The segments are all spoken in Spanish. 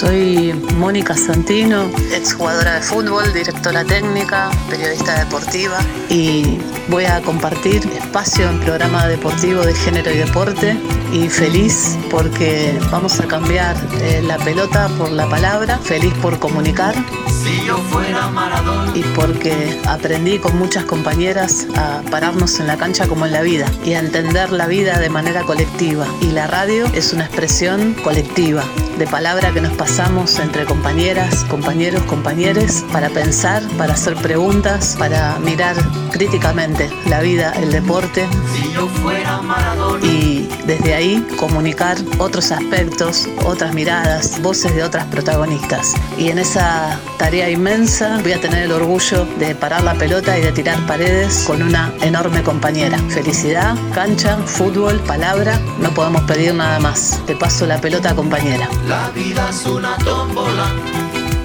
Soy Mónica Santino, exjugadora de fútbol, directora técnica, periodista deportiva. Y voy a compartir espacio en programa deportivo de género y deporte. Y feliz porque vamos a cambiar eh, la pelota por la palabra, feliz por comunicar. Si yo fuera Maradona. Y porque aprendí con muchas compañeras a pararnos en la cancha como en la vida. Y a entender la vida de manera colectiva. Y la radio es una expresión colectiva de palabra que nos entre compañeras, compañeros, compañeres para pensar, para hacer preguntas, para mirar críticamente la vida, el deporte. Si yo fuera Maradona. Y desde ahí comunicar otros aspectos, otras miradas, voces de otras protagonistas. Y en esa tarea inmensa voy a tener el orgullo de parar la pelota y de tirar paredes con una enorme compañera. Felicidad, cancha, fútbol, palabra, no podemos pedir nada más. Te paso la pelota compañera. La vida una tómbola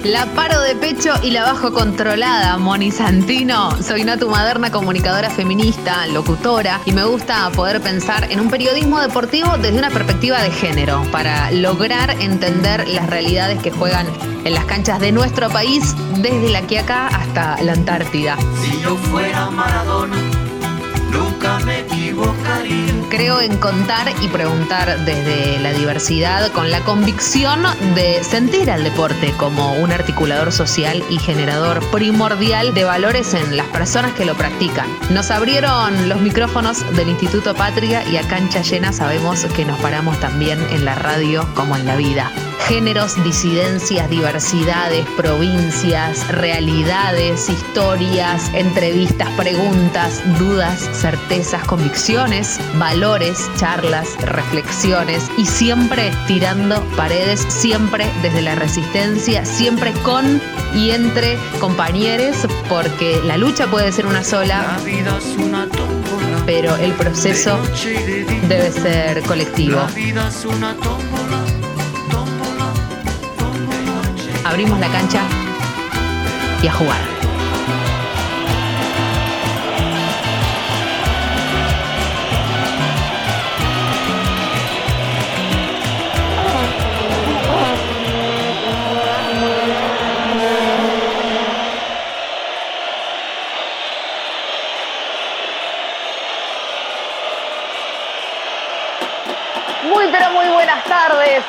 la paro de pecho y la bajo controlada, Moni Santino. Soy Natu Maderna, comunicadora feminista, locutora, y me gusta poder pensar en un periodismo deportivo desde una perspectiva de género, para lograr entender las realidades que juegan en las canchas de nuestro país, desde la Quiaca hasta la Antártida. Si yo fuera Maradona nunca me equivocaría. Creo en contar y preguntar desde la diversidad con la convicción de sentir al deporte como un articulador social y generador primordial de valores en las personas que lo practican. Nos abrieron los micrófonos del Instituto Patria y a cancha llena sabemos que nos paramos también en la radio como en la vida géneros, disidencias, diversidades, provincias, realidades, historias, entrevistas, preguntas, dudas, certezas, convicciones, valores, charlas, reflexiones y siempre tirando paredes, siempre desde la resistencia, siempre con y entre compañeros, porque la lucha puede ser una sola, pero el proceso debe ser colectivo. Abrimos la cancha y a jugar.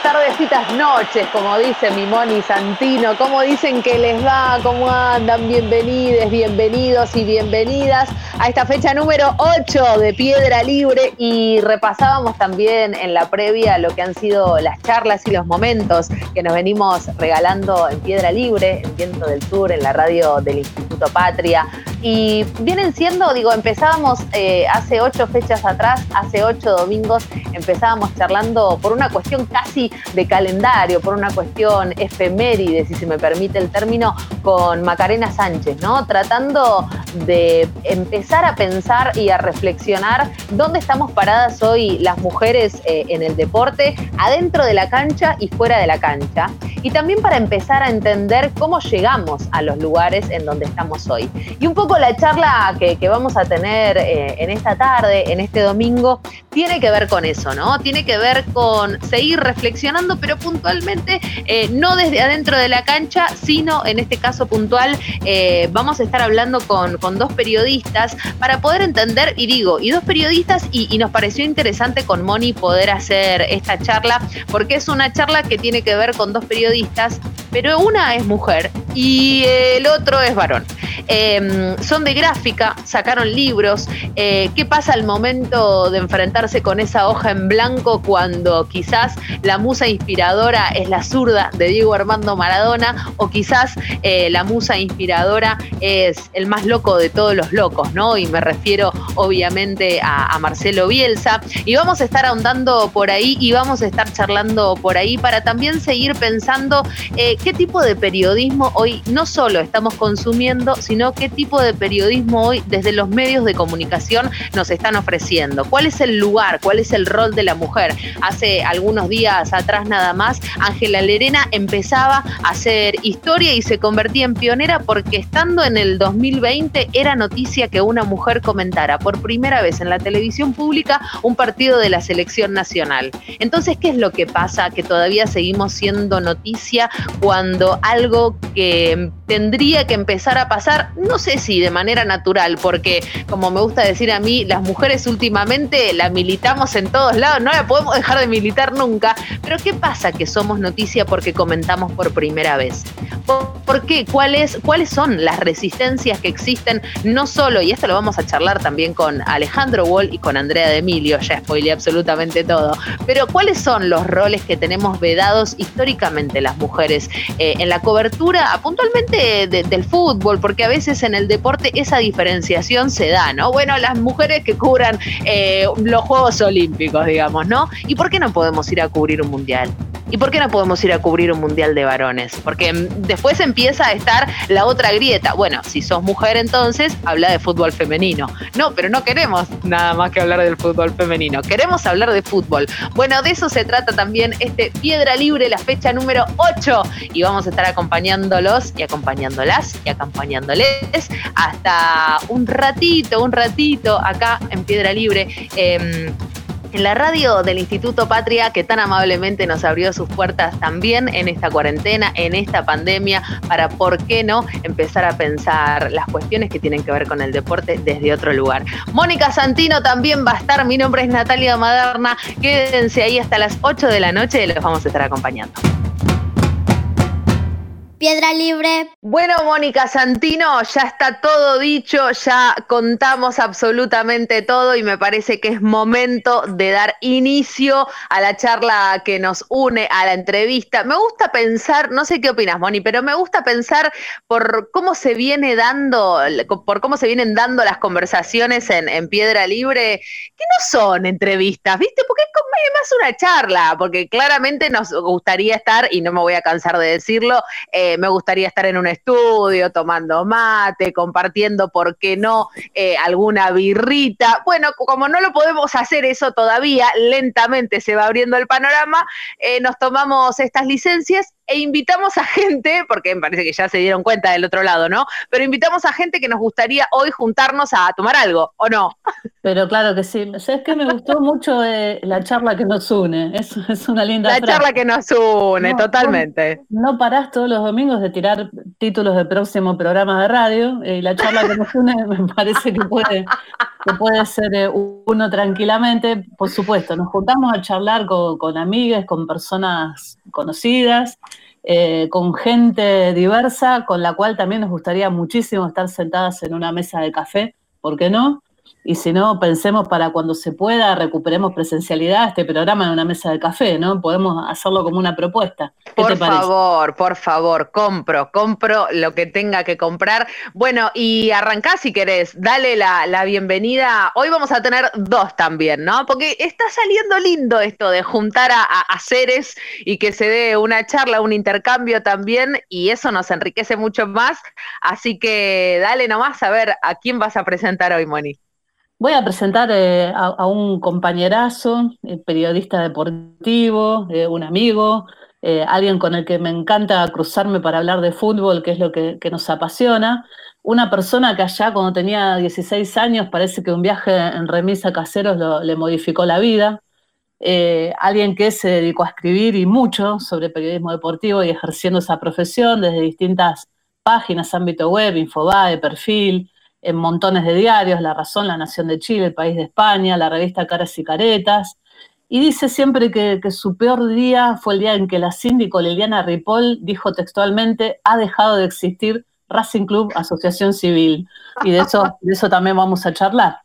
Tardecitas, noches, como dice mi Moni Santino, como dicen que les va, cómo andan, bienvenides, bienvenidos y bienvenidas a esta fecha número 8 de Piedra Libre y repasábamos también en la previa lo que han sido las charlas y los momentos que nos venimos regalando en Piedra Libre, en Viento del Sur, en la radio del Instituto Patria. Y vienen siendo, digo, empezábamos eh, hace ocho fechas atrás, hace ocho domingos, empezábamos charlando por una cuestión casi de calendario, por una cuestión efeméride, si se me permite el término, con Macarena Sánchez, ¿no? Tratando de empezar a pensar y a reflexionar dónde estamos paradas hoy las mujeres eh, en el deporte, adentro de la cancha y fuera de la cancha. Y también para empezar a entender cómo llegamos a los lugares en donde estamos hoy. Y un poco la charla que, vamos a tener eh, en esta tarde, en este domingo, tiene que ver con eso, ¿no? Tiene que ver con seguir reflexionando, pero puntualmente, eh, no desde adentro de la cancha, sino en este caso puntual, vamos a estar hablando con, con dos periodistas para poder entender, y digo, y dos periodistas, y, nos pareció interesante con Moni poder hacer esta charla, porque es una charla que tiene que ver con dos periodistas, pero una es mujer y el otro es varón. Em, son de gráfica, sacaron libros. Eh, ¿Qué pasa al momento de enfrentarse con esa hoja en blanco cuando quizás la musa inspiradora es la zurda de Diego Armando Maradona o quizás eh, la musa inspiradora es el más loco de todos los locos, ¿no? Y me refiero obviamente a, Marcelo Bielsa. Y vamos a estar ahondando por ahí y vamos a estar charlando por ahí para también seguir pensando eh, qué tipo de periodismo hoy no solo estamos consumiendo, sino qué tipo de periodismo hoy desde los medios de comunicación nos están ofreciendo. ¿Cuál es el lugar? ¿Cuál es el rol de la mujer? Hace algunos días atrás nada más, Ángela Lerena empezaba a hacer historia y se convertía en pionera porque estando en el 2020 era noticia que una mujer comentara por primera vez en la televisión pública un partido de la selección nacional. Entonces, ¿qué es lo que pasa? Que todavía seguimos siendo noticia cuando algo que tendría que empezar a pasar, no sé si de manera natural, porque como me gusta decir a mí, las mujeres últimamente la militamos en todos lados, no la podemos dejar de militar nunca, pero ¿qué pasa que somos noticia porque comentamos por primera vez? ¿Por, qué? ¿Cuáles, ¿Cuáles son las resistencias que existen? No solo, y esto lo vamos a charlar también con Alejandro Wall y con Andrea de Emilio, ya spoileé absolutamente todo, pero ¿cuáles son los roles que tenemos vedados históricamente las mujeres eh, en la cobertura, puntualmente del fútbol? Porque a veces en el deporte esa diferenciación se da, ¿no? Bueno, las mujeres que cubran eh, los Juegos Olímpicos, digamos, ¿no? ¿Y por qué no podemos ir a cubrir un mundial? ¿Y por qué no podemos ir a cubrir un mundial de varones? Porque después empieza a estar la otra grieta. Bueno, si sos mujer entonces, habla de fútbol femenino. No, pero no queremos nada más que hablar del fútbol femenino. Queremos hablar de fútbol. Bueno, de eso se trata también este Piedra Libre, la fecha número 8. Y vamos a estar acompañándolos y acompañándolas y acompañándoles hasta un ratito, un ratito acá en Piedra Libre. Em, en la radio del Instituto Patria, que tan amablemente nos abrió sus puertas también en esta cuarentena, en esta pandemia, para, ¿por qué no?, empezar a pensar las cuestiones que tienen que ver con el deporte desde otro lugar. Mónica Santino también va a estar, mi nombre es Natalia Maderna, quédense ahí hasta las 8 de la noche los vamos a estar acompañando. Piedra Libre. Bueno, Mónica Santino, ya está todo dicho, ya contamos absolutamente todo y me parece que es momento de dar inicio a la charla que nos une, a la entrevista. Me gusta pensar, no sé qué opinas, Moni, pero me gusta pensar por cómo se viene dando, por cómo se vienen dando las conversaciones en, Piedra Libre, que no son entrevistas, ¿viste? Porque es más una charla, porque claramente nos gustaría estar, y no me voy a cansar de decirlo, eh, me gustaría estar en un estudio tomando mate, compartiendo, ¿por qué no?, eh, alguna birrita. Bueno, como no lo podemos hacer eso todavía, lentamente se va abriendo el panorama, eh, nos tomamos estas licencias e invitamos a gente, porque me parece que ya se dieron cuenta del otro lado, ¿no? Pero invitamos a gente que nos gustaría hoy juntarnos a tomar algo, ¿o no? Pero claro que sí. ¿Sabes qué? Me gustó mucho eh, la charla que nos une. Es, es una linda La charla que nos une, totalmente. No, parás todos los domingos de tirar títulos de próximo programa de radio. y la charla que nos une me parece que puede, que puede ser eh, uno tranquilamente. Por supuesto, nos juntamos a charlar con, con amigas, con personas conocidas. Eh, con gente diversa, con la cual también nos gustaría muchísimo estar sentadas en una mesa de café, ¿por qué no? Y si no, pensemos para cuando se pueda, recuperemos presencialidad este programa en una mesa de café, ¿no? Podemos hacerlo como una propuesta. por favor, por favor, compro, compro lo que tenga que comprar. Bueno, y arrancá si querés, dale la, bienvenida. Hoy vamos a tener dos también, ¿no? Porque está saliendo lindo esto de juntar a, a seres y que se dé una charla, un intercambio también, y eso nos enriquece mucho más. Así que dale nomás a ver a quién vas a presentar hoy, Moni. Voy a presentar eh, a, un compañerazo, eh, periodista deportivo, eh, un amigo, alguien con el que me encanta cruzarme para hablar de fútbol, que es lo que, nos apasiona. Una persona que allá cuando tenía 16 años parece que un viaje en remisa caseros le modificó la vida. alguien que se dedicó a escribir y mucho sobre periodismo deportivo y ejerciendo esa profesión desde distintas páginas, ámbito web, Infobae, Perfil, en montones de diarios, La Razón, La Nación de Chile, El País de España, la revista Caras y Caretas, y dice siempre que, su peor día fue el día en que la síndico Liliana Ripoll dijo textualmente, ha dejado de existir Racing Club Asociación Civil, y de eso, de eso también vamos a charlar.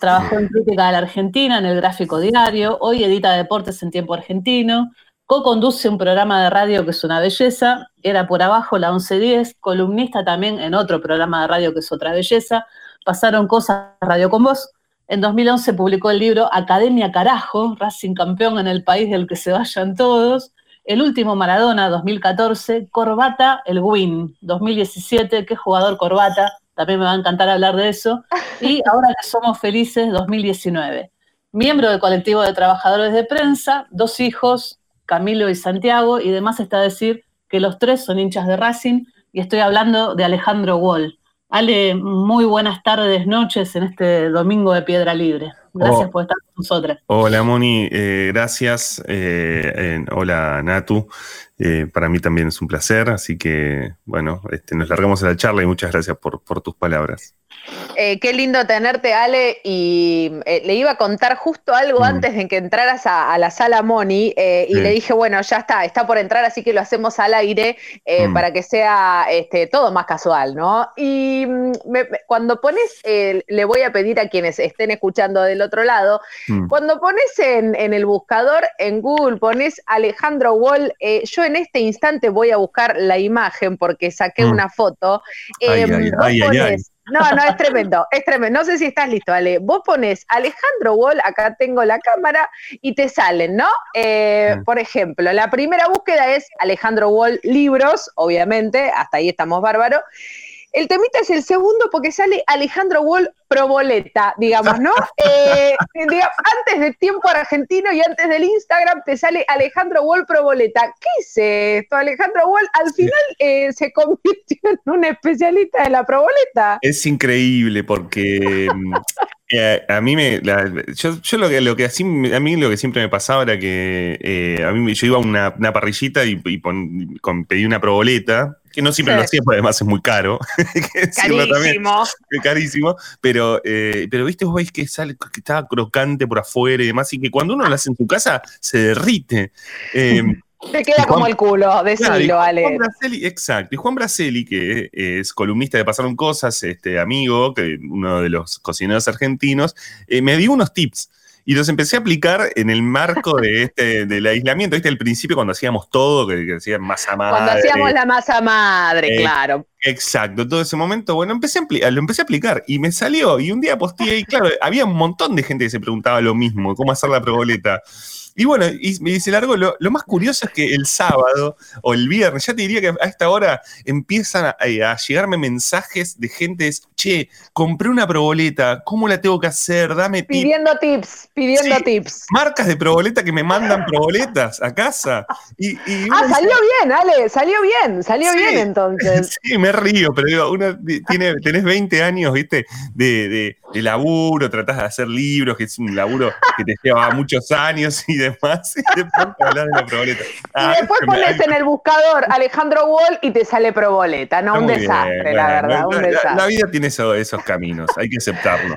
Trabajó en crítica de la Argentina, en el gráfico diario, hoy edita deportes en tiempo argentino, Co-conduce un programa de radio que es una belleza, era por abajo la 1110, columnista también en otro programa de radio que es otra belleza. Pasaron cosas Radio con Vos. En 2011 publicó el libro Academia Carajo, Racing Campeón en el país del que se vayan todos. El último Maradona, 2014. Corbata, el Win, 2017. ¿Qué jugador Corbata? también me va a encantar hablar de eso. Y ahora que somos felices 2019. Miembro del colectivo de trabajadores de prensa, dos hijos, Camilo y Santiago, y demás está decir que los tres son hinchas de Racing, y estoy hablando de Alejandro Wall. Ale, muy buenas tardes, noches en este domingo de Piedra Libre. Gracias oh. por estar con nosotros. Hola Moni, eh, gracias. Eh, hola Natu. Eh, para mí también es un placer, así que bueno, este, nos largamos a la charla y muchas gracias por, por tus palabras. Eh, qué lindo tenerte, Ale, y eh, le iba a contar justo algo mm. antes de que entraras a, la sala Moni, y le dije, bueno, ya está, está por entrar, así que lo hacemos al aire mm. para que sea este, todo más casual, ¿no? Y mm, cuando pones, le voy a pedir a quienes estén escuchando del otro lado, cuando pones en, en, el buscador, en Google, pones Alejandro Wall, yo en este instante voy a buscar la imagen porque saqué mm. una foto. Em, no, no, es tremendo, es tremendo. No sé si estás listo, Ale. Vos pones Alejandro Wall, acá tengo la cámara, y te salen, ¿no? Eh, mm. Por ejemplo, la primera búsqueda es Alejandro Wall libros, obviamente, hasta ahí estamos bárbaros. El temita es el segundo porque sale Alejandro Wall proboleta, digamos, ¿no? Eh, antes de tiempo argentino y antes del Instagram te sale Alejandro Wall proboleta. ¿Qué es esto? Alejandro Wall al final eh, se convirtió en un especialista de la proboleta. Es increíble porque mm, eh, a mí me. yo, lo que, lo que así, a mí lo que siempre me pasaba era que a mí yo iba a una, parrillita y, pedí una proboleta que no siempre lo hacía, porque además es muy caro. carísimo. carísimo, pero, eh, pero viste, vos veis que sale, que está crocante por afuera y demás, y que cuando uno lo hace en su casa, se derrite. Eh, Te queda como el culo, decilo, Ale. Juan Braceli, exacto. Y Juan Braceli, que es columnista de Pasaron Cosas, este amigo, que uno de los cocineros argentinos, eh, me dio unos tips y los empecé a aplicar en el marco de este, del aislamiento. ¿Viste? Al principio, cuando hacíamos todo, que, decían masa madre. Cuando hacíamos la masa madre, eh, claro. Exacto, todo ese momento, bueno, empecé a lo empecé a aplicar y me salió. Y un día posteé y claro, había un montón de gente que se preguntaba lo mismo, cómo hacer la proboleta. Y bueno, y me dice largo, lo, más curioso es que el sábado o el viernes, ya te diría que a esta hora empiezan a, llegarme mensajes de gente, che, compré una proboleta, ¿cómo la tengo que hacer? Dame tips. Pidiendo tips, pidiendo tips. Marcas de proboleta que me mandan proboletas a casa. Y, ah, salió bien, Ale, salió bien, salió bien entonces. Sí, me río, pero digo, uno tiene, tenés 20 años, viste, de, de laburo, tratás de hacer libros, que es un laburo que te lleva muchos años y de demás, y después hablar de la proboleta. y después pones en el buscador Alejandro Wall y te sale proboleta, ¿no? un desastre, la verdad, un desastre. La, vida tiene esos caminos, hay que aceptarlo.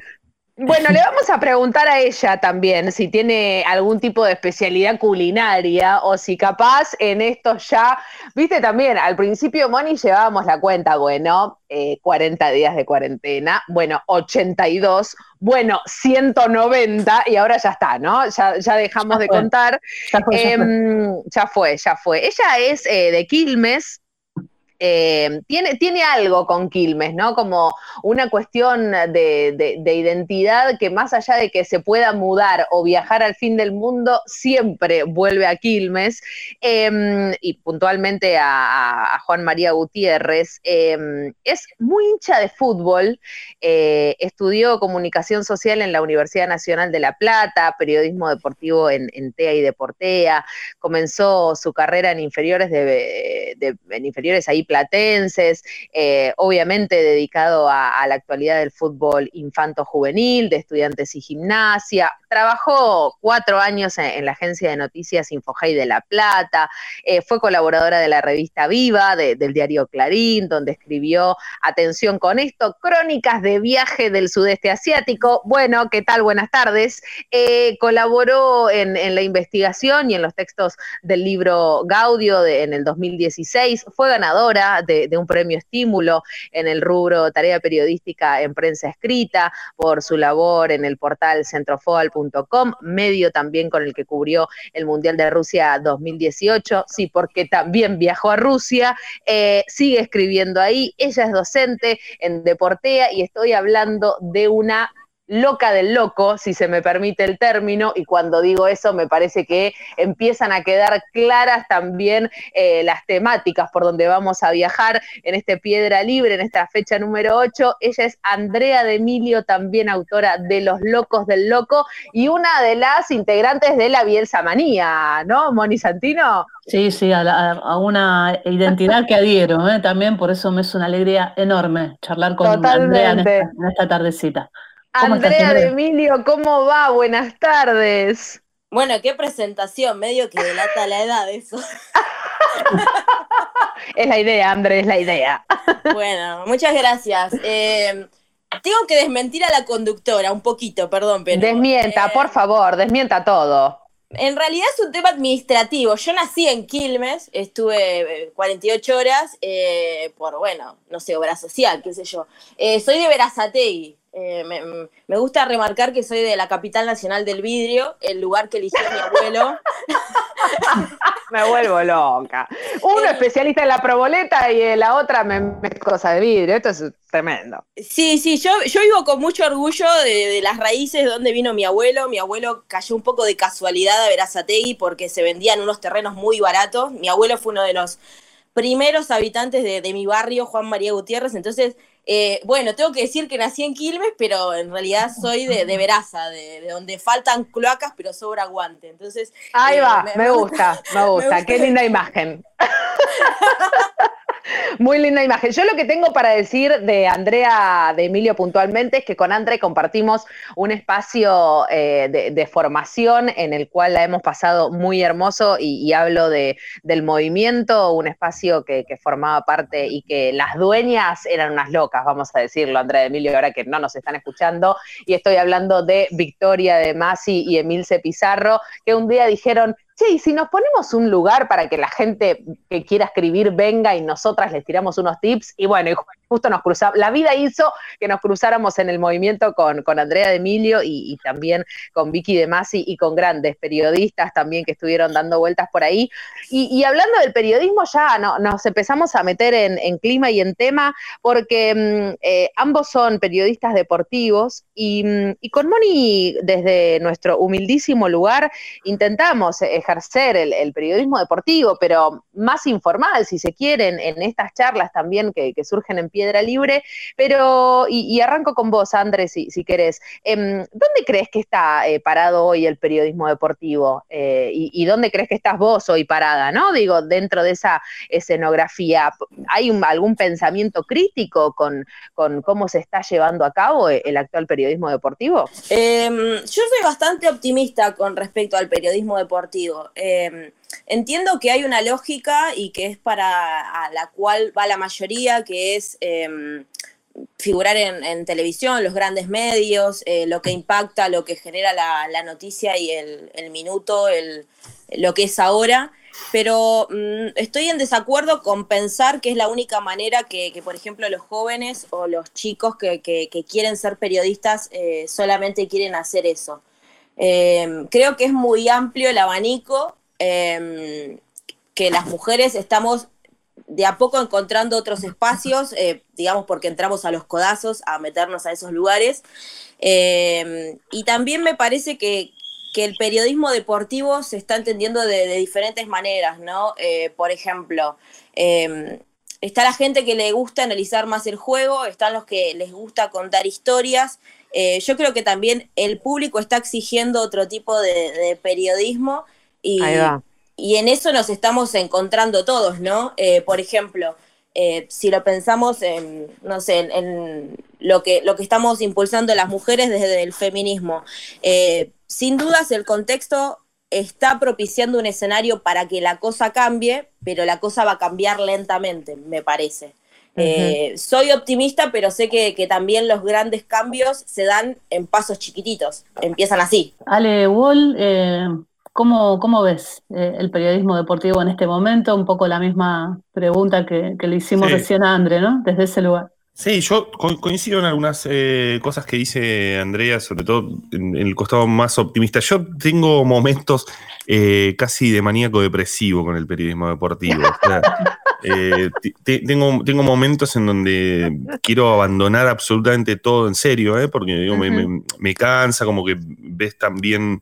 Bueno, le vamos a preguntar a ella también si tiene algún tipo de especialidad culinaria o si capaz en esto ya, viste también, al principio, Moni, llevábamos la cuenta, bueno, 40 eh, días de cuarentena, bueno, 82, bueno, 190 y ahora ya está, ¿no? Ya, ya dejamos de contar. Em, ya fue, ya fue. Ella es eh, de Quilmes, eh, tiene, tiene algo con Quilmes, ¿no? Como una cuestión de, identidad que más allá de que se pueda mudar o viajar al fin del mundo, siempre vuelve a Quilmes. Em, y puntualmente a, Juan María Gutiérrez. Em, es muy hincha de fútbol, eh, estudió comunicación social en la Universidad Nacional de La Plata, periodismo deportivo en, TEA y Deportea, comenzó su carrera en inferiores de, en inferiores ahí platenses, eh, obviamente dedicado a, la actualidad del fútbol infanto-juvenil, de estudiantes y gimnasia. Trabajó cuatro años en, la agencia de noticias Infojay de La Plata, eh, fue colaboradora de la revista Viva, del diario Clarín, donde escribió, atención con esto, crónicas de viaje del sudeste asiático. Bueno, ¿qué tal? Buenas tardes. Eh, colaboró en, la investigación y en los textos del libro Gaudio en el 2016, fue ganadora de, un premio estímulo en el rubro tarea periodística en prensa escrita por su labor en el portal centrofoal.com, medio también con el que cubrió el Mundial de Rusia 2018, sí, porque también viajó a Rusia, eh, sigue escribiendo ahí, ella es docente en Deportea y estoy hablando de una loca del loco, si se me permite el término, y cuando digo eso me parece que empiezan a quedar claras también eh, las temáticas por donde vamos a viajar en este Piedra Libre, en esta fecha número 8. Ella es Andrea de Emilio, también autora de Los Locos del Loco y una de las integrantes de la Bielsa Manía, ¿no, Moni Santino? Sí, sí, a, una identidad que adhiero, ¿eh? también por eso me es una alegría enorme charlar con Andrea en esta tardecita. Andrea de Emilio, ¿cómo va? Buenas tardes. Bueno, qué presentación, medio que delata la edad eso. es la idea, Andrés, es la idea. bueno, muchas gracias. Eh, tengo que desmentir a la conductora un poquito, perdón, pero. Desmienta, eh, por favor, desmienta todo. En realidad es un tema administrativo. Yo nací en Quilmes, estuve 48 eh, horas por, bueno, no sé, obra social, qué sé yo. soy de Verazategui, eh, me, gusta remarcar que soy de la capital nacional del vidrio, el lugar que eligió mi abuelo. me vuelvo loca. Uno especialista en la proboleta y la otra me, cosa de vidrio. Esto es tremendo. Sí, sí, yo, yo vivo con mucho orgullo de, las raíces de donde vino mi abuelo. Mi abuelo cayó un poco de casualidad a Verazategui porque se vendían unos terrenos muy baratos. Mi abuelo fue uno de los primeros habitantes de, de mi barrio, Juan María Gutiérrez. Entonces, eh, bueno, tengo que decir que nací en Quilmes, pero en realidad soy de, de Veraza, de, donde faltan cloacas, pero sobra guante. Entonces. Ahí eh, va, me, gusta, me gusta. Qué linda imagen. Muy linda imagen. Yo lo que tengo para decir de Andrea, de Emilio puntualmente, es que con Andrea compartimos un espacio eh, de, formación en el cual la hemos pasado muy hermoso y, hablo de, del movimiento, un espacio que, formaba parte y que las dueñas eran unas locas, vamos a decirlo, Andrea de Emilio, ahora que no nos están escuchando, y estoy hablando de Victoria de Masi y Emilce Pizarro, que un día dijeron, Sí, si nos ponemos un lugar para que la gente que quiera escribir venga y nosotras les tiramos unos tips, y bueno, justo nos cruzamos, la vida hizo que nos cruzáramos en el movimiento con, con Andrea de Emilio y, también con Vicky de Masi y con grandes periodistas también que estuvieron dando vueltas por ahí. Y, hablando del periodismo, ya no, nos empezamos a meter en, clima y en tema, porque mm, eh, ambos son periodistas deportivos mm, y, con Moni, desde nuestro humildísimo lugar, intentamos ejercer el, periodismo deportivo, pero más informal, si se quieren, en estas charlas también que, surgen en Piedra Libre. Pero, y, arranco con vos, Andrés, si, si querés. Em, ¿Dónde crees que está eh, parado hoy el periodismo deportivo? Eh, y, dónde crees que estás vos hoy parada, no? Digo, dentro de esa escenografía, ¿hay algún pensamiento crítico con, con, cómo se está llevando a cabo el actual periodismo deportivo? Em, yo soy bastante optimista con respecto al periodismo deportivo. Em, entiendo que hay una lógica y que es para la cual va la mayoría, que es em, figurar en, televisión, los grandes medios, eh, lo que impacta, lo que genera la, noticia y el, minuto, lo que es ahora. Pero mm, estoy en desacuerdo con pensar que es la única manera que, por ejemplo, los jóvenes o los chicos que, quieren ser periodistas eh, solamente quieren hacer eso. Em, creo que es muy amplio el abanico, em, que las mujeres estamos de a poco encontrando otros espacios, eh, digamos porque entramos a los codazos a meternos a esos lugares. Em, y también me parece que, el periodismo deportivo se está entendiendo de, de diferentes maneras, ¿no? Eh, por ejemplo, está la gente que le gusta analizar más el juego, están los que les gusta contar historias, eh, yo creo que también el público está exigiendo otro tipo de, periodismo y, y, en eso nos estamos encontrando todos, ¿no? Eh, por ejemplo, eh, si lo pensamos en, no sé, en, lo, que, lo que estamos impulsando las mujeres desde el feminismo, sin dudas el contexto está propiciando un escenario para que la cosa cambie, pero la cosa va a cambiar lentamente, me parece. Eh, soy optimista, pero sé que, también los grandes cambios se dan en pasos chiquititos, empiezan así. Ale Wall, eh, ¿cómo, ves eh, el periodismo deportivo en este momento? Un poco la misma pregunta que, le hicimos recién a André, ¿no? Desde ese lugar. Sí, yo coincido en algunas cosas que dice Andrea, sobre todo en, el costado más optimista. Yo tengo momentos casi de maníaco depresivo con el periodismo deportivo. Eh, tengo, tengo momentos en donde quiero abandonar absolutamente todo en serio, ¿eh? porque digo, me, cansa, como que ves también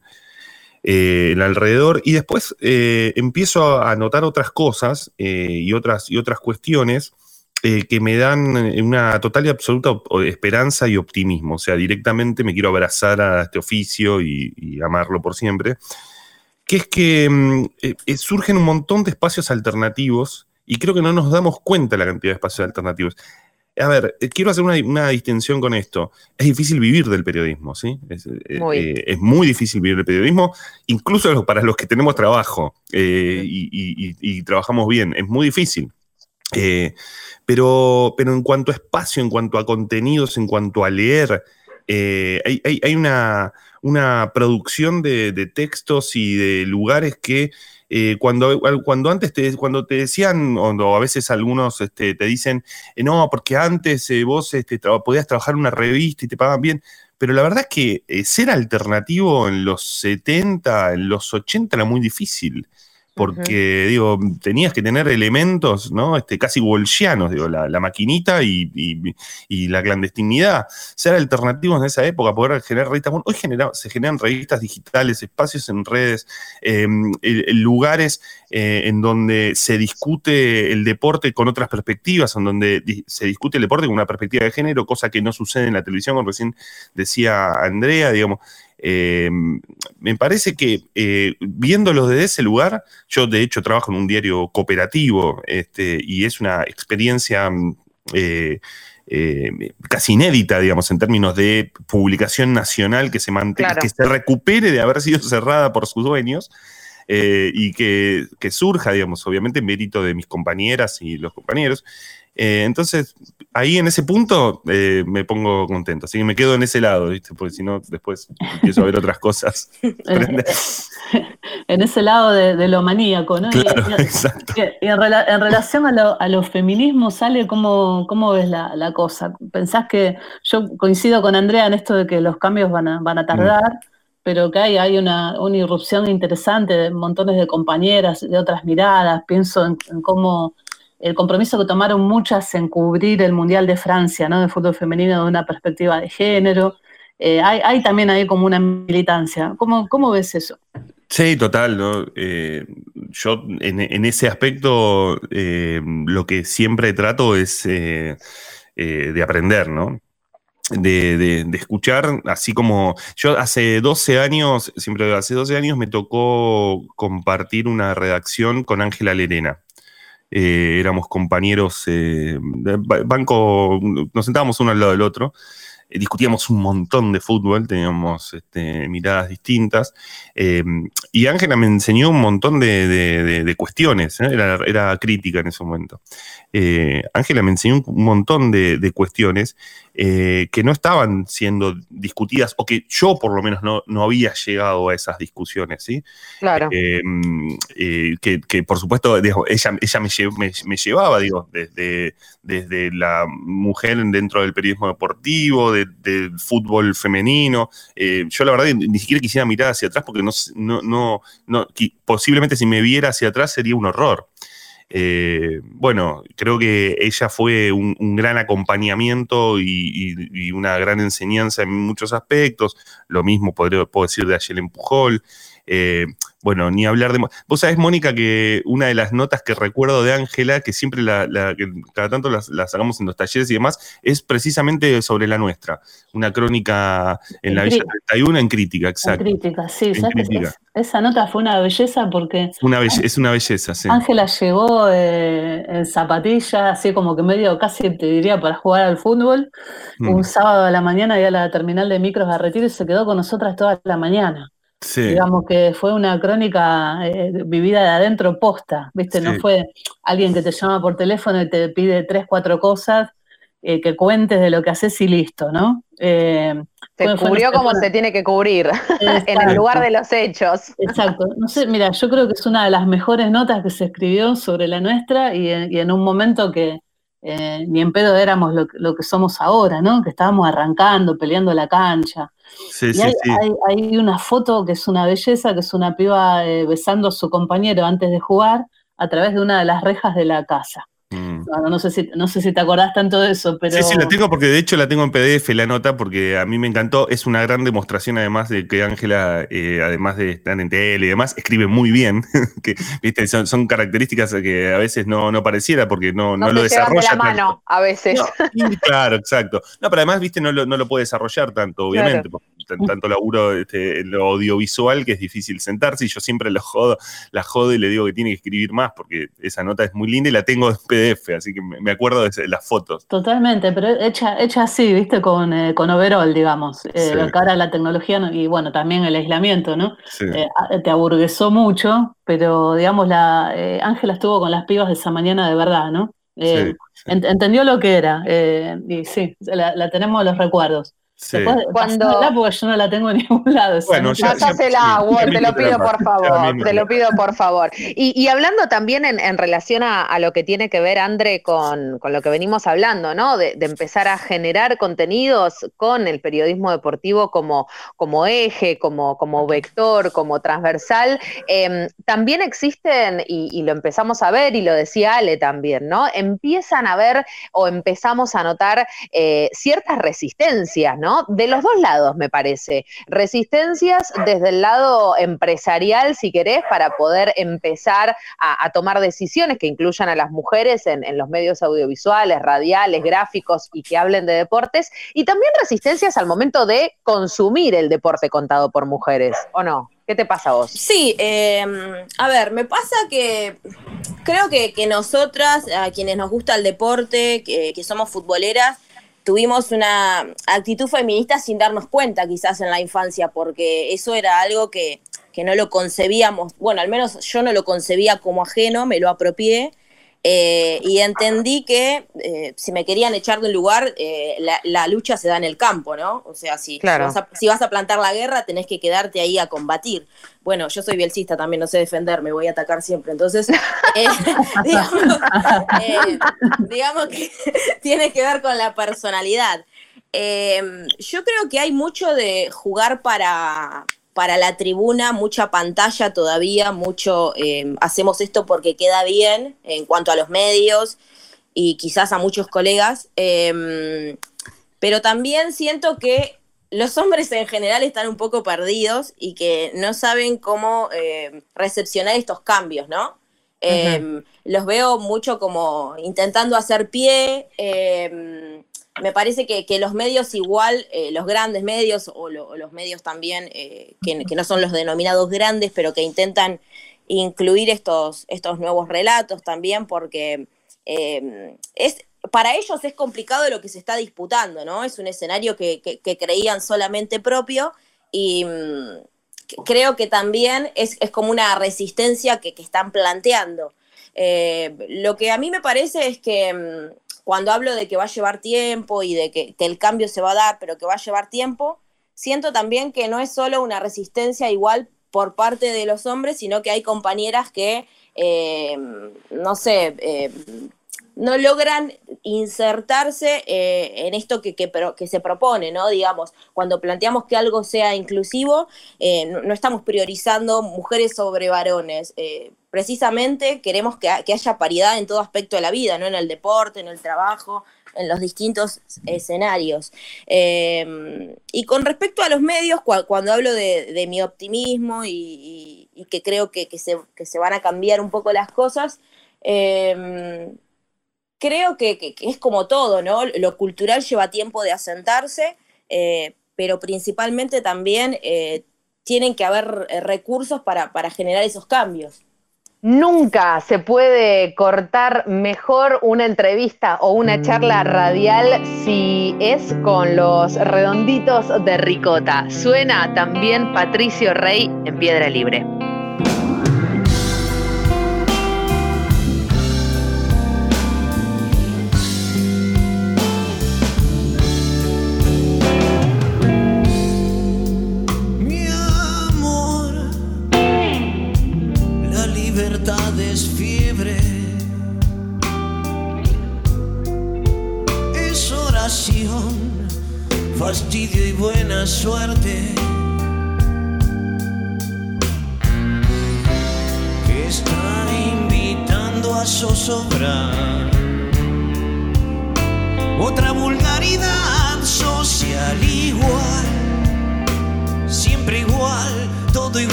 eh, el alrededor. Y después eh, empiezo a notar otras cosas y, otras, y otras cuestiones que me dan una total y absoluta esperanza y optimismo. O sea, directamente me quiero abrazar a este oficio y amarlo por siempre que es que mm, eh, eh, surgen un montón de espacios alternativos y creo que no nos damos cuenta de la cantidad de espacios alternativos. A ver, eh, quiero hacer una, distinción con esto. Es difícil vivir del periodismo, ¿sí? Es muy, difícil vivir del periodismo, incluso para los que tenemos trabajo y, trabajamos bien. Es muy difícil. pero, pero en cuanto a espacio, en cuanto a contenidos, en cuanto a leer, hay, una, una producción de, textos y de lugares que eh, cuando, cuando antes te, cuando te decían, o a veces algunos este, te dicen, eh, no, porque antes eh, vos este, podías trabajar en una revista y te pagaban bien, pero la verdad es que ser alternativo en los 70, en los 80 era muy difícil porque, digo, tenías que tener elementos, ¿no? Este, casi bolsianos, digo, la, maquinita y, la clandestinidad. Ser alternativos en esa época, poder generar revistas. Hoy se generan revistas digitales, espacios en redes, em, lugares eh, en donde se discute el deporte con otras perspectivas, en donde se discute el deporte con una perspectiva de género, cosa que no sucede en la televisión, como recién decía Andrea, digamos. Eh, me parece que eh, viéndolo desde ese lugar, yo de hecho trabajo en un diario cooperativo este, y es una experiencia eh, casi inédita, digamos, en términos de publicación nacional que se mantenga, que se recupere de haber sido cerrada por sus dueños. y que, que, surja, digamos, obviamente en mérito de mis compañeras y los compañeros, eh, entonces, ahí en ese punto eh, me pongo contento. Así que me quedo en ese lado, ¿viste? Porque si no, después empiezo a ver otras cosas. en ese lado de, lo maníaco, ¿no? Claro, y, exacto. y en, relación a, lo, a, los feminismos, ¿sale cómo, cómo ves la, cosa? ¿Pensás que yo coincido con Andrea en esto de que los cambios van a, van a tardar? Mm. pero que hay, hay una, una, irrupción interesante de montones de compañeras, de otras miradas, pienso en cómo el compromiso que tomaron muchas en cubrir el Mundial de Francia, ¿no? De fútbol femenino de una perspectiva de género. Eh, hay, también ahí como una militancia. ¿Cómo, cómo ves eso? Sí, total. ¿no? Eh, yo en, ese aspecto eh, lo que siempre trato es de aprender, ¿no? De, de, escuchar, así como yo hace 12 años, siempre hace 12 años me tocó compartir una redacción con Ángela Lerena. Eh, éramos compañeros eh, de banco, nos sentábamos uno al lado del otro, eh, discutíamos un montón de fútbol, teníamos este, miradas distintas, y Ángela me enseñó un montón de, cuestiones, era, era, crítica en ese momento. Ángela me enseñó un montón de, cuestiones eh, que no estaban siendo discutidas o que yo por lo menos no, no había llegado a esas discusiones, ¿sí? Claro. Eh, eh, que, por supuesto ella, ella me, llevaba, digo, desde, desde la mujer dentro del periodismo deportivo, del fútbol femenino. yo la verdad ni siquiera quisiera mirar hacia atrás porque no, no, no, posiblemente si me viera hacia atrás sería un horror. Eh, bueno, creo que ella fue un, gran acompañamiento y, una gran enseñanza en muchos aspectos. Lo mismo puedo decir de Ayelen Pujol. Eh, bueno, ni hablar de... Vos sabés, Mónica, que una de las notas que recuerdo de Ángela, que siempre la, cada tanto las, sacamos en los talleres y demás, es precisamente sobre la nuestra. Una crónica en, la Villa 31 en crítica, exacto. En crítica, sí. esa nota fue una belleza porque... Una es una belleza, sí. Ángela llegó eh, en zapatilla, así como que medio casi te diría para jugar al fútbol, mm. un sábado a la mañana y a la terminal de micros a retiro y se quedó con nosotras toda la mañana. Digamos que fue una crónica eh, vivida de adentro posta, ¿viste? No fue alguien que te llama por teléfono y te pide tres, cuatro cosas eh, que cuentes de lo que haces y listo, ¿no? Eh, se cubrió como se tiene que cubrir, en el lugar de los hechos. Exacto. No sé, mira, yo creo que es una de las mejores notas que se escribió sobre la nuestra y, en un momento que ni en pedo éramos lo, lo, que somos ahora, ¿no? Que estábamos arrancando, peleando la cancha. Sí, sí, hay, sí. Hay, una foto que es una belleza, que es una piba eh, besando a su compañero antes de jugar, a través de una de las rejas de la casa. Mm. No, sé si, no sé si te acordás tanto de eso, pero. Sí, sí, la tengo porque de hecho la tengo en PDF, la nota, porque a mí me encantó. Es una gran demostración, además, de que Ángela, eh, además de estar en tele y demás, escribe muy bien. que, ¿viste? Son, características que a veces no, no pareciera porque no, no, lo desarrolla. De la mano, a veces. claro, exacto. No, pero además, viste, no lo, no lo puede desarrollar tanto, obviamente. Tanto laburo este, en lo audiovisual que es difícil sentarse y yo siempre la jodo, la jodo y le digo que tiene que escribir más porque esa nota es muy linda y la tengo en PDF, así que me acuerdo de las fotos. Totalmente, pero hecha, hecha así, viste, con, eh, con overall, digamos, eh, cara a la tecnología y bueno, también el aislamiento, ¿no? Eh, te aburguesó mucho, pero digamos, la Ángela estuvo con las pibas de esa mañana de verdad, ¿no? entendió lo que era, y sí, la, la tenemos los recuerdos. Sí. Cuando... porque yo no la tengo en ningún lado. Bueno, ya, te lo pido por favor, te lo pido por favor. Y, hablando también en, relación a, lo que tiene que ver, André, con, lo que venimos hablando, ¿no? De, empezar a generar contenidos con el periodismo deportivo como, como eje, como, como vector, como transversal, em, también existen, y, lo empezamos a ver, y lo decía Ale también, ¿no? Empiezan a ver o empezamos a notar eh, ciertas resistencias, ¿no? De los dos lados, me parece. Resistencias desde el lado empresarial, si querés, para poder empezar a, tomar decisiones que incluyan a las mujeres en, los medios audiovisuales, radiales, gráficos y que hablen de deportes. Y también resistencias al momento de consumir el deporte contado por mujeres, ¿o no? ¿Qué te pasa a vos? Sí, em, a ver, me pasa que creo que, nosotras, a quienes nos gusta el deporte, que somos futboleras, tuvimos una actitud feminista sin darnos cuenta quizás en la infancia, porque eso era algo que, que no lo concebíamos, bueno, al menos yo no lo concebía como ajeno, me lo apropié eh, y entendí que eh, si me querían echar de un lugar, eh, la, lucha se da en el campo, ¿no? O sea, si, si, vas a, plantar la guerra, tenés que quedarte ahí a combatir. Bueno, yo soy bielcista también, no sé defender, me voy a atacar siempre. Entonces, digamos, que tiene que ver con la personalidad. yo creo que hay mucho de jugar para, para la tribuna, mucha pantalla todavía, mucho eh, hacemos esto porque queda bien en cuanto a los medios y quizás a muchos colegas, em, pero también siento que los hombres en general están un poco perdidos y que no saben cómo em, recepcionar estos cambios, ¿no? Em, los veo mucho como intentando hacer pie, me parece que, los medios igual, eh, los grandes medios o, los medios también, eh, que, no son los denominados grandes, pero que intentan incluir estos, estos nuevos relatos también, porque eh, es, para ellos es complicado lo que se está disputando, ¿no? Es un escenario que, creían solamente propio y mm, creo que también es, como una resistencia que, están planteando. lo que a mí me parece es que mm, cuando hablo de que va a llevar tiempo y de que, el cambio se va a dar, pero que va a llevar tiempo, siento también que no es solo una resistencia igual por parte de los hombres, sino que hay compañeras que, eh, no sé, eh, no logran insertarse eh, en esto que, que, que, se propone, ¿no? Digamos, cuando planteamos que algo sea inclusivo, no, estamos priorizando mujeres sobre varones precisamente queremos que, haya paridad en todo aspecto de la vida, ¿no? En el deporte, en el trabajo, en los distintos escenarios. Em, y con respecto a los medios, cuando hablo de, mi optimismo y, que creo que, se, van a cambiar un poco las cosas, em, creo que, es como todo, ¿no? Lo cultural lleva tiempo de asentarse, eh, pero principalmente también eh, tienen que haber eh, recursos para generar esos cambios. Nunca se puede cortar mejor una entrevista o una charla radial si es con los redonditos de ricota. Suena también Patricio Rey en Piedra Libre. Suerte. Que está invitado. zozobrar.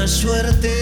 Buena suerte.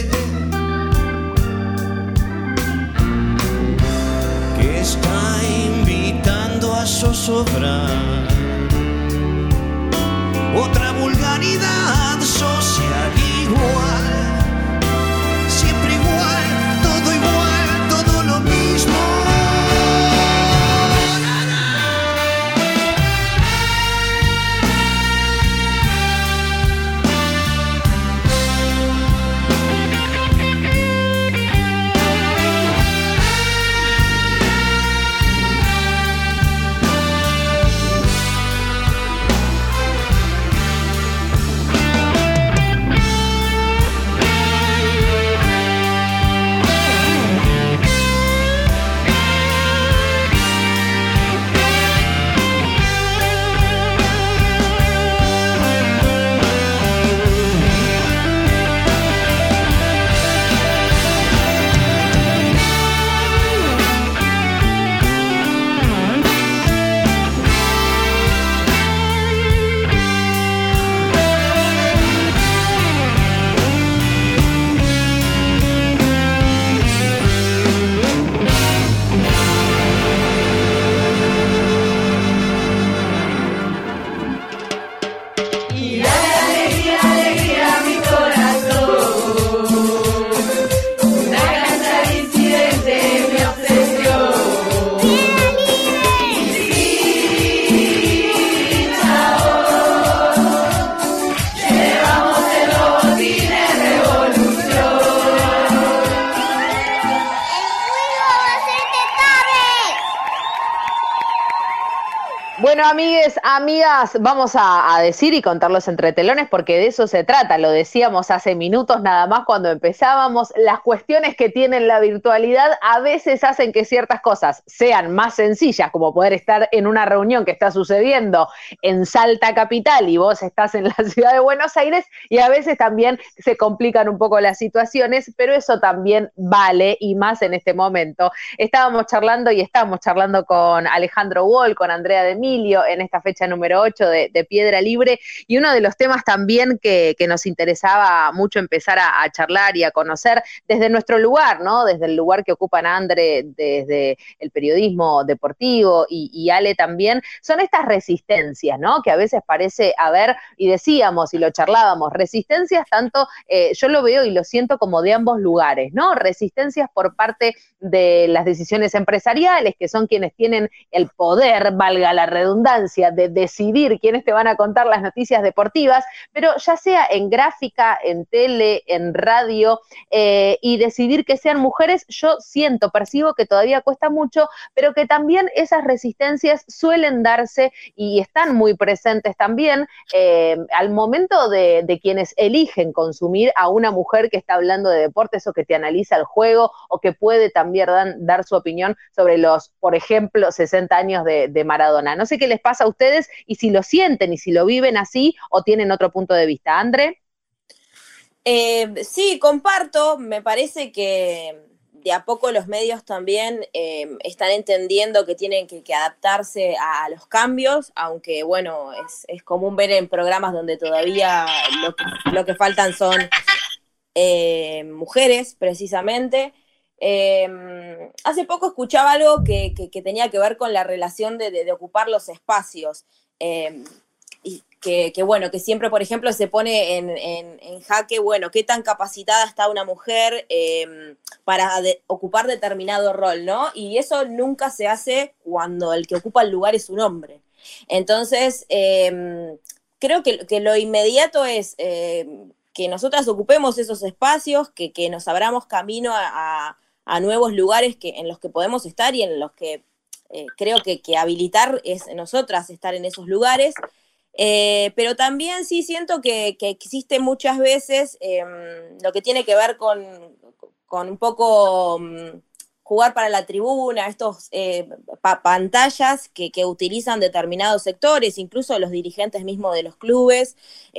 Amigues, amigas, vamos a, decir y contar los entretelones porque de eso se trata. Lo decíamos hace minutos nada más cuando empezábamos. Las cuestiones que tienen la virtualidad a veces hacen que ciertas cosas sean más sencillas, como poder estar en una reunión que está sucediendo en Salta Capital y vos estás en la ciudad de Buenos Aires, y a veces también se complican un poco las situaciones, pero eso también vale y más en este momento. Estábamos charlando y estamos charlando con Alejandro Wall, con Andrea de Emilio en esta fecha número 8 de, Piedra Libre. Y uno de los temas también que, nos interesaba mucho empezar a, charlar y a conocer desde nuestro lugar, ¿no? Desde el lugar que ocupan Andre, desde el periodismo deportivo y, Ale también, son estas resistencias, ¿no? Que a veces parece haber, y decíamos y lo charlábamos, resistencias tanto, eh, yo lo veo y lo siento como de ambos lugares, ¿no? Resistencias por parte de las decisiones empresariales, que son quienes tienen el poder, valga la redundancia, de decidir quiénes te van a contar las noticias deportivas, pero ya sea en gráfica, en tele, en radio, eh, y decidir que sean mujeres, yo siento, percibo que todavía cuesta mucho, pero que también esas resistencias suelen darse y están muy presentes también eh, al momento de, quienes eligen consumir a una mujer que está hablando de deportes o que te analiza el juego o que puede también dar su opinión sobre los, por ejemplo, 60 años de, de Maradona. No sé qué les pasa a ustedes y si lo sienten y si lo viven así o tienen otro punto de vista. Andre. Eh, sí, comparto. Me parece que de a poco los medios también eh, están entendiendo que tienen que, adaptarse a, los cambios, aunque bueno, es, común ver en programas donde todavía lo que, faltan son eh, mujeres, precisamente. Em, hace poco escuchaba algo que, tenía que ver con la relación de, ocupar los espacios. Em, y que, bueno, que siempre, por ejemplo, se pone en, jaque, bueno, qué tan capacitada está una mujer em, para ocupar determinado rol, ¿no? Y eso nunca se hace cuando el que ocupa el lugar es un hombre. Entonces, creo que, lo inmediato es que nosotras ocupemos esos espacios, que, nos abramos camino a nuevos lugares que, en los que podemos estar y en los que eh, creo que, habilitar es nosotras estar en esos lugares. Eh, pero también sí siento que, existe muchas veces em, lo que tiene que ver con, un poco mm, jugar para la tribuna, estos eh, pantallas que, utilizan determinados sectores, incluso los dirigentes mismos de los clubes,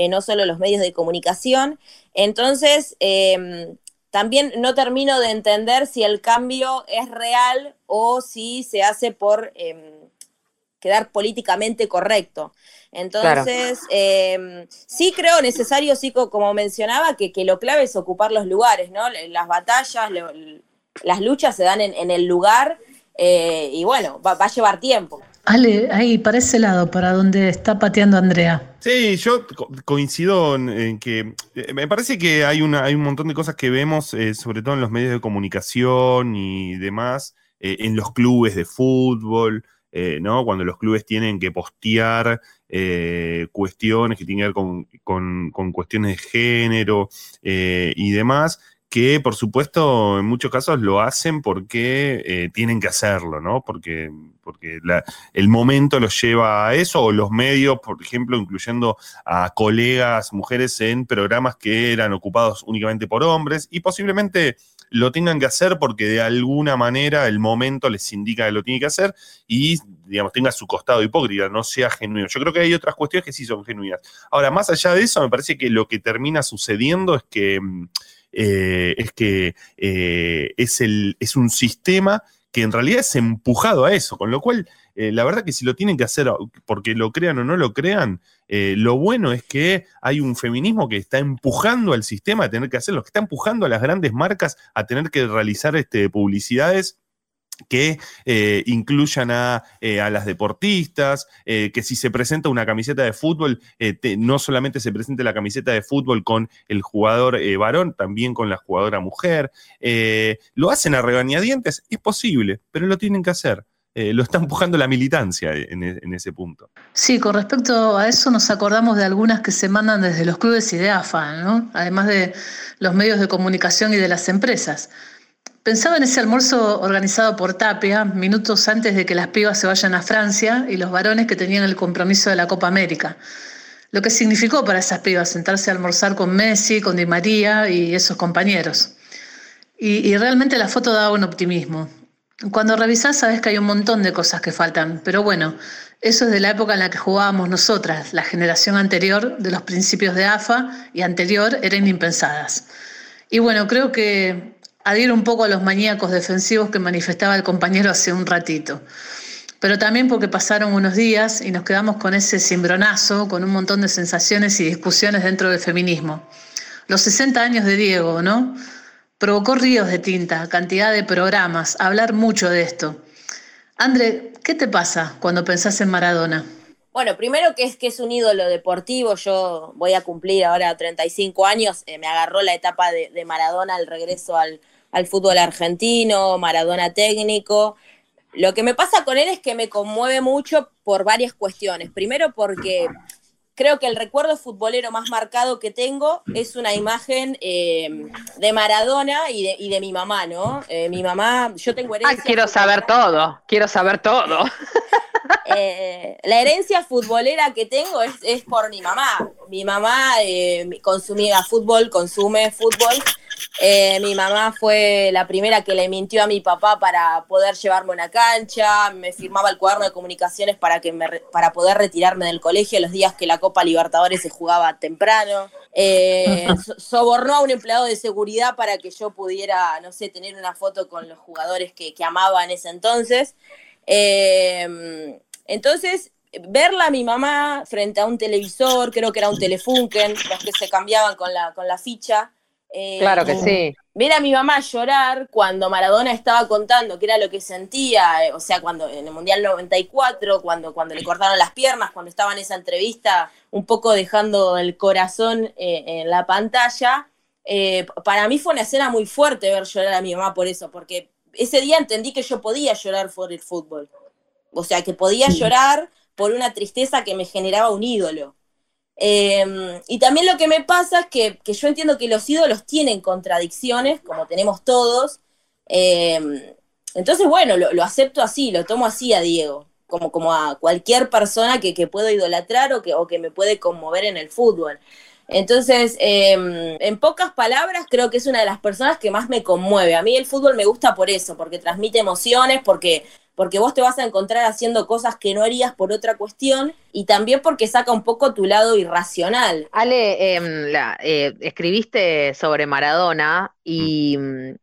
no solo los medios de comunicación. Entonces, em, también no termino de entender si el cambio es real o si se hace por em, quedar políticamente correcto. Entonces, em, sí creo necesario, sí, como mencionaba, que, lo clave es ocupar los lugares, ¿no? Las batallas, las luchas se dan en, el lugar eh, y bueno, va, a llevar tiempo. Ale, ahí para ese lado, para donde está pateando Andrea. Sí, yo coincido en, que eh, me parece que hay, una, hay un montón de cosas que vemos, eh, sobre todo en los medios de comunicación y demás, eh, en los clubes de fútbol, ¿no? Cuando los clubes tienen que postear cuestiones que tienen que ver con, con cuestiones de género y demás que por supuesto en muchos casos lo hacen porque eh, tienen que hacerlo, ¿no? Porque, porque el momento los lleva a eso, o los medios, por ejemplo, incluyendo a colegas mujeres en programas que eran ocupados únicamente por hombres, y posiblemente lo tengan que hacer porque de alguna manera el momento les indica que lo tiene que hacer y, digamos, tenga su costado hipócrita, no sea genuino. Yo creo que hay otras cuestiones que sí son genuinas. Ahora, más allá de eso, me parece que lo que termina sucediendo es que mm, eh, es que eh, es, el, es un sistema que en realidad es empujado a eso, con lo cual eh, la verdad que si lo tienen que hacer porque lo crean o no lo crean, lo bueno es que hay un feminismo que está empujando al sistema a tener que hacerlo, que está empujando a las grandes marcas a tener que realizar este, publicidades que eh, incluyan eh, a, las deportistas, eh, que si se presenta una camiseta de fútbol, no solamente se presente la camiseta de fútbol con el jugador varón, también con la jugadora mujer. lo hacen a regañadientes, es posible, pero lo tienen que hacer. lo está empujando la militancia en, en, ese punto. Sí, con respecto a eso nos acordamos de algunas que se mandan desde los clubes y de AFA, ¿no? además de los medios de comunicación y de las empresas. Pensaba en ese almuerzo organizado por Tapia, minutos antes de que las pibas se vayan a Francia y los varones que tenían el compromiso de la Copa América. Lo que significó para esas pibas sentarse a almorzar con Messi, con Di María y esos compañeros. Y, realmente la foto daba un optimismo. Cuando revisás sabes que hay un montón de cosas que faltan, pero bueno, eso es de la época en la que jugábamos nosotras, la generación anterior de los principios de AFA y anterior eran impensadas. Y bueno, creo que adhiero un poco a los maníacos defensivos que manifestaba el compañero hace un ratito. Pero también porque pasaron unos días y nos quedamos con ese cimbronazo, con un montón de sensaciones y discusiones dentro del feminismo. Los 60 años de Diego, ¿no? Provocó ríos de tinta, cantidad de programas, hablar mucho de esto. André, ¿qué te pasa cuando pensás en Maradona? Bueno, primero que es que es un ídolo deportivo, yo voy a cumplir ahora 35 años, eh, me agarró la etapa de, Maradona al regreso al, fútbol argentino, Maradona técnico. Lo que me pasa con él es que me conmueve mucho por varias cuestiones. Primero porque creo que el recuerdo futbolero más marcado que tengo es una imagen eh, de Maradona y de, y de, mi mamá, ¿no? Eh, mi mamá, yo tengo herencia. quiero saber todo, quiero saber todo. Eh, la herencia futbolera que tengo es, por mi mamá. Mi mamá eh, consumía fútbol, consume fútbol. Eh, mi mamá fue la primera que le mintió a mi papá para poder llevarme a una cancha, me firmaba el cuaderno de comunicaciones para, que me, para poder retirarme del colegio los días que la Copa Libertadores se jugaba temprano. sobornó a un empleado de seguridad para que yo pudiera, no sé, tener una foto con los jugadores que, que amaba en ese entonces. Eh, entonces, verla a mi mamá frente a un televisor, creo que era un Telefunken, los que se cambiaban con la, con la ficha. Eh, claro que sí. Ver a mi mamá llorar cuando Maradona estaba contando qué era lo que sentía, eh, o sea, cuando en el Mundial 94, cuando, cuando le cortaron las piernas, cuando estaba en esa entrevista, un poco dejando el corazón en la pantalla, para mí fue una escena muy fuerte ver llorar a mi mamá por eso, porque ese día entendí que yo podía llorar por el fútbol. O sea, que podía llorar por una tristeza que me generaba un ídolo. Em, y también lo que me pasa es que, yo entiendo que los ídolos tienen contradicciones, como tenemos todos. Em, entonces, bueno, lo, acepto así, lo tomo así a Diego, como, como a cualquier persona que, que puedo idolatrar o que, o que me puede conmover en el fútbol. Entonces, em, en pocas palabras, creo que es una de las personas que más me conmueve. A mí el fútbol me gusta por eso, porque transmite emociones, porque, porque vos te vas a encontrar haciendo cosas que no harías por otra cuestión y también porque saca un poco tu lado irracional. Ale, em, eh, escribiste sobre Maradona y mm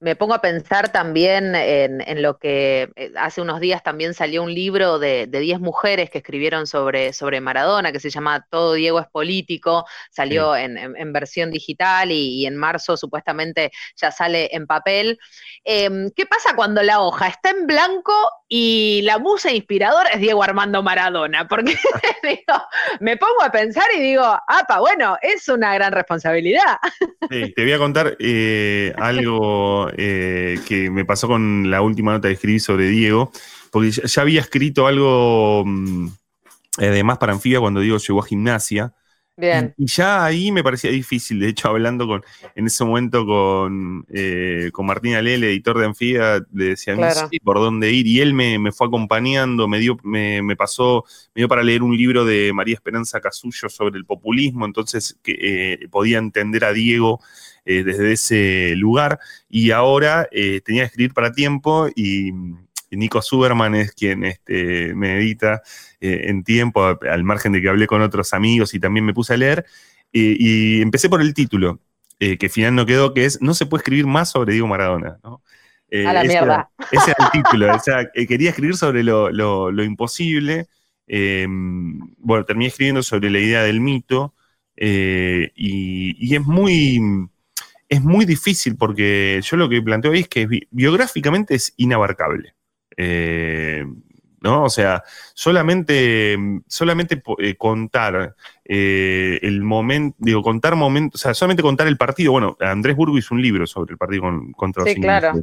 me pongo a pensar también en, lo que eh, hace unos días también salió un libro de 10 mujeres que escribieron sobre, sobre Maradona, que se llama Todo Diego es político, salió en, versión digital y, en marzo supuestamente ya sale en papel. Em, ¿Qué pasa cuando la hoja está en blanco y la musa inspiradora es Diego Armando Maradona? Porque me pongo a pensar y digo, apa, bueno, es una gran responsabilidad. te voy a contar eh, algo eh, que me pasó con la última nota que escribí sobre Diego, porque ya, había escrito algo mm, de más para anfibia cuando Diego llegó a gimnasia. Y, ya ahí me parecía difícil, de hecho, hablando con, en ese momento con, eh, con Martín Alele, editor de Anfibia, le decía, no sé por dónde ir, y él me, fue acompañando, me dio, me, pasó, me dio para leer un libro de María Esperanza Casullo sobre el populismo, entonces que eh, podía entender a Diego eh, desde ese lugar y ahora eh, tenía que escribir para tiempo y, Nico Suberman es quien este, me edita eh, en tiempo, al margen de que hablé con otros amigos y también me puse a leer. y empecé por el título, que al final no quedó, que es No se puede escribir más sobre Diego Maradona. a la mierda. ese era el título. o sea, quería escribir sobre lo, imposible. bueno, terminé escribiendo sobre la idea del mito. y, es muy es muy difícil porque yo lo que planteo ahí es que biográficamente es inabarcable. Eh, ¿no? O sea, solamente, solamente eh, contar eh, el momento, digo, contar momentos, o sea, solamente contar el partido. Bueno, Andrés Burgo hizo un libro sobre el partido contra los sí, claro.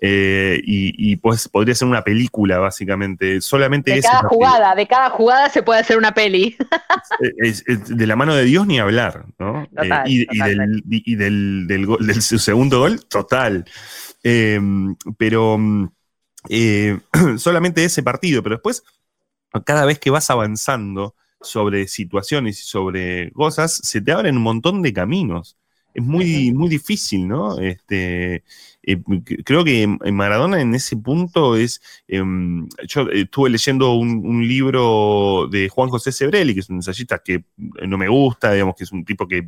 Eh, y, pues podría ser una película, básicamente. Solamente de cada jugada, de cada jugada se puede hacer una peli. de la mano de Dios ni hablar, ¿no? y, del, y del, del, del, segundo gol, total. Em, pero mm, eh, solamente ese partido, pero después, cada vez que vas avanzando sobre situaciones y sobre cosas, se te abren un montón de caminos. Es muy, muy difícil, ¿no? Este, eh, creo que Maradona en ese punto es. Em, yo estuve leyendo un, libro de Juan José Sebrelli, que es un ensayista que no me gusta, digamos que es un tipo que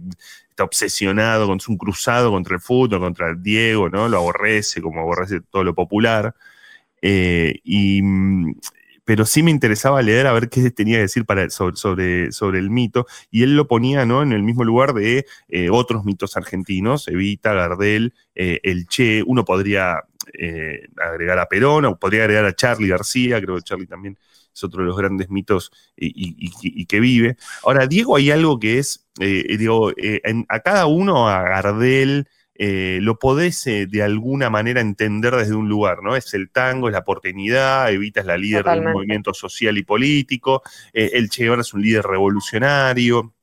está obsesionado, con un cruzado contra el fútbol, contra el Diego, ¿no? Lo aborrece, como aborrece todo lo popular. Eh, y pero sí me interesaba leer a ver qué tenía que decir sobre, sobre, el mito, y él lo ponía ¿no? en el mismo lugar de eh, otros mitos argentinos, Evita, Gardel, eh, el Che, uno podría agregar a Perón, o podría agregar a Charlie García, creo que Charlie también es otro de los grandes mitos y, que vive. Ahora, Diego, hay algo que es, digo, a cada uno, a Gardel, eh, lo podés eh, de alguna manera entender desde un lugar, ¿no? Es el tango, es la porteñidad, Evita es la líder de un movimiento social y político, eh, el Che Guevara es un líder revolucionario,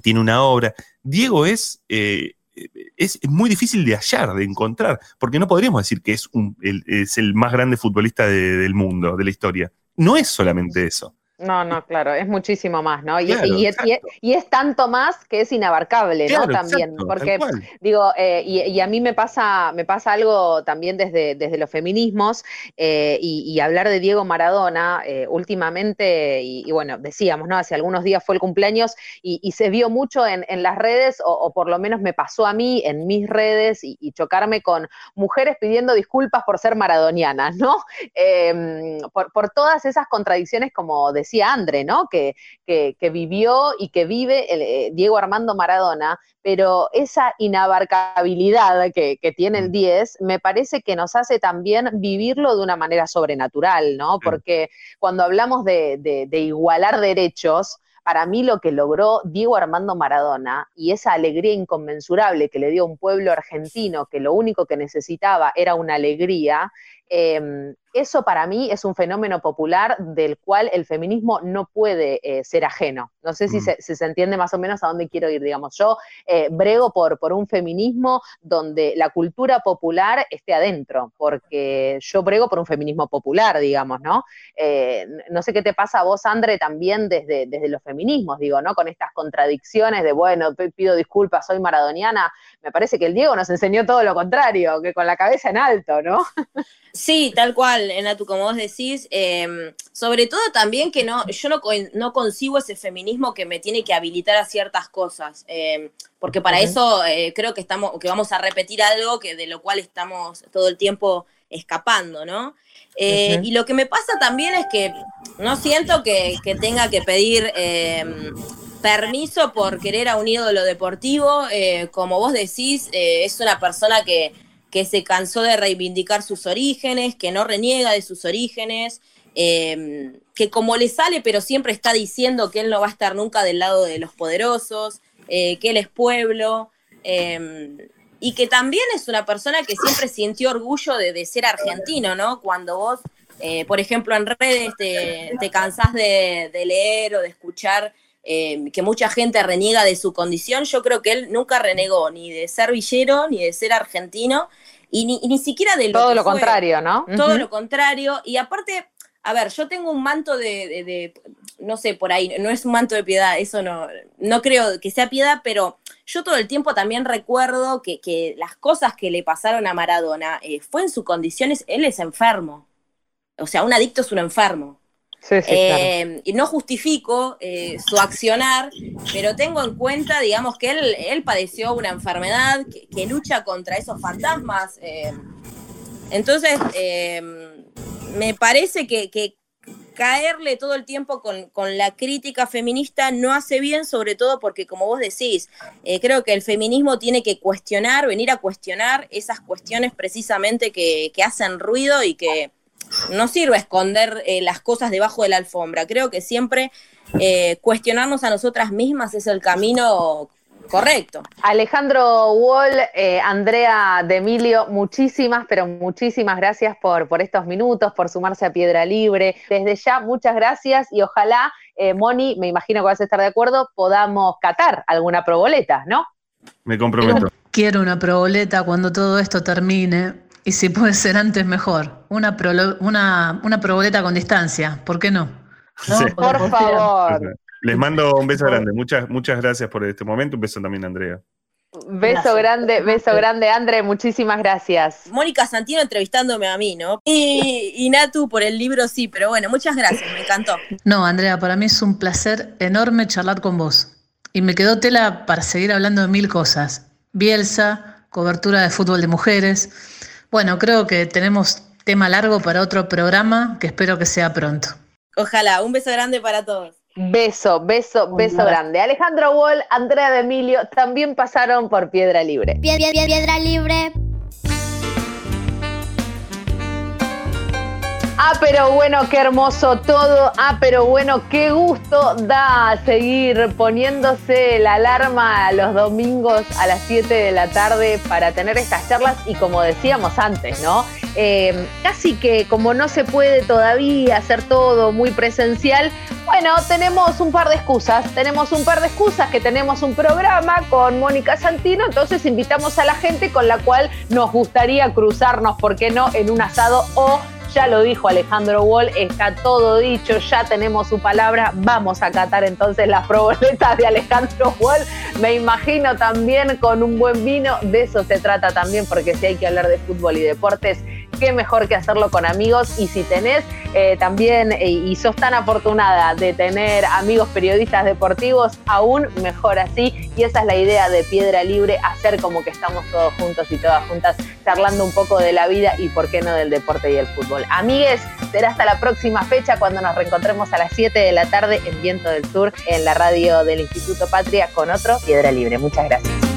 tiene una obra. Diego es, es muy difícil de hallar, de encontrar, porque no podríamos decir que es, un, el, es el más grande futbolista del mundo, de la historia. No es solamente eso. No, no, claro, es muchísimo más, ¿no? Y, es, tanto más que es inabarcable, ¿no? También, porque digo, eh, y, a mí me pasa, me pasa algo también desde, desde los feminismos eh, y, hablar de Diego Maradona eh, últimamente, y, bueno, decíamos, ¿no? Hace algunos días fue el cumpleaños y, se vio mucho en, las redes, o, por lo menos me pasó a mí en mis redes y, chocarme con mujeres pidiendo disculpas por ser maradonianas, ¿no? Em, por, por todas esas contradicciones como decía decía Andre, ¿no? Que, que, vivió y que vive el, eh, Diego Armando Maradona, pero esa inabarcabilidad que, tiene el 10 mm. me parece que nos hace también vivirlo de una manera sobrenatural, ¿no? Porque cuando hablamos de, de igualar derechos, para mí lo que logró Diego Armando Maradona y esa alegría inconmensurable que le dio a un pueblo argentino que lo único que necesitaba era una alegría, Em, eso para mí es un fenómeno popular del cual el feminismo no puede eh, ser ajeno. No sé si, mm. se, entiende más o menos a dónde quiero ir, digamos. Yo eh, brego por, por un feminismo donde la cultura popular esté adentro, porque yo brego por un feminismo popular, digamos, ¿no? Eh, no sé qué te pasa a vos, André, también desde, desde los feminismos, digo, ¿no? Con estas contradicciones de, bueno, pido disculpas, soy maradoniana. Me parece que el Diego nos enseñó todo lo contrario, que con la cabeza en alto, ¿no? Sí, tal cual, Enatu, como vos decís. Em, sobre todo también que no, yo no, no consigo ese feminismo que me tiene que habilitar a ciertas cosas. Em, porque para eso eh, creo que estamos, que vamos a repetir algo que de lo cual estamos todo el tiempo escapando, ¿no? Eh, y lo que me pasa también es que no siento que, tenga que pedir em, permiso por querer a un ídolo deportivo. Eh, como vos decís, es una persona que que se cansó de reivindicar sus orígenes, que no reniega de sus orígenes, em, que como le sale, pero siempre está diciendo que él no va a estar nunca del lado de los poderosos, eh, que él es pueblo, em, y que también es una persona que siempre sintió orgullo de, ser argentino, ¿no? Cuando vos, eh, por ejemplo, en redes te, te cansás de, de leer o de escuchar eh, que mucha gente reniega de su condición, yo creo que él nunca renegó ni de ser villero, ni de ser argentino, y ni, siquiera de lo Todo lo contrario, ¿no? Todo lo contrario, y aparte, a ver, yo tengo un manto de, no sé, por ahí, no es un manto de piedad, eso no, no creo que sea piedad, pero yo todo el tiempo también recuerdo que, las cosas que le pasaron a Maradona eh, fue en sus condiciones, él es enfermo. O sea, un adicto es un enfermo. Eh, y no justifico eh, su accionar, pero tengo en cuenta, digamos, que él, padeció una enfermedad que, lucha contra esos fantasmas. Eh. entonces, me parece que, caerle todo el tiempo con, con, la crítica feminista no hace bien, sobre todo porque, como vos decís, creo que el feminismo tiene que cuestionar, venir a cuestionar esas cuestiones precisamente que, que hacen ruido y que no sirve esconder eh, las cosas debajo de la alfombra. Creo que siempre eh, cuestionarnos a nosotras mismas es el camino correcto. Alejandro Wall, eh, Andrea de Emilio, muchísimas, pero muchísimas gracias por, por estos minutos, por sumarse a Piedra Libre. Desde ya, muchas gracias y ojalá, Moni, me imagino que vas a estar de acuerdo, podamos catar alguna proboleta, ¿no? Me comprometo. Quiero una proboleta cuando todo esto termine Y si puede ser antes, mejor. Una, prolo- una, una proboleta con distancia, ¿por qué no? ¿no? Sí. Por favor. Les mando un beso grande. Muchas, muchas gracias por este momento. Un beso también, Andrea. Beso Gracias. grande, beso grande, André. Muchísimas gracias. Mónica Santino entrevistándome a mí, ¿no? Y, y Natu por el libro sí, pero bueno, muchas gracias, me encantó. No, Andrea, para mí es un placer enorme charlar con vos. Y me quedó tela para seguir hablando de mil cosas. Bielsa, cobertura de fútbol de mujeres. Bueno, creo que tenemos tema largo para otro programa que espero que sea pronto. Ojalá, un beso grande para todos. Beso, beso, beso Hola. grande. Alejandro Wall, Andrea de Emilio también pasaron por Piedra Libre. Piedra, piedra libre. Ah, pero bueno, qué hermoso todo. Ah, pero bueno, qué gusto da seguir poniéndose la alarma los domingos a las 7 de la tarde para tener estas charlas y como decíamos antes, ¿no? Eh, casi que como no se puede todavía hacer todo muy presencial, bueno, tenemos un par de excusas. Tenemos un par de excusas que tenemos un programa con Mónica Santino, entonces invitamos a la gente con la cual nos gustaría cruzarnos, ¿por qué no?, en un asado o ya lo dijo Alejandro Wall, está todo dicho, ya tenemos su palabra, vamos a catar entonces las proboletas de Alejandro Wall. Me imagino también con un buen vino, de eso se trata también, porque si hay que hablar de fútbol y deportes, qué mejor que hacerlo con amigos. Y si tenés eh, también, eh, y sos tan afortunada de tener amigos periodistas deportivos, aún mejor así. Y esa es la idea de Piedra Libre, hacer como que estamos todos juntos y todas juntas charlando un poco de la vida y por qué no del deporte y el fútbol. Amigues, será hasta la próxima fecha cuando nos reencontremos a las 7 de la tarde en Viento del Sur en la radio del Instituto Patria con otro Piedra Libre. Muchas gracias.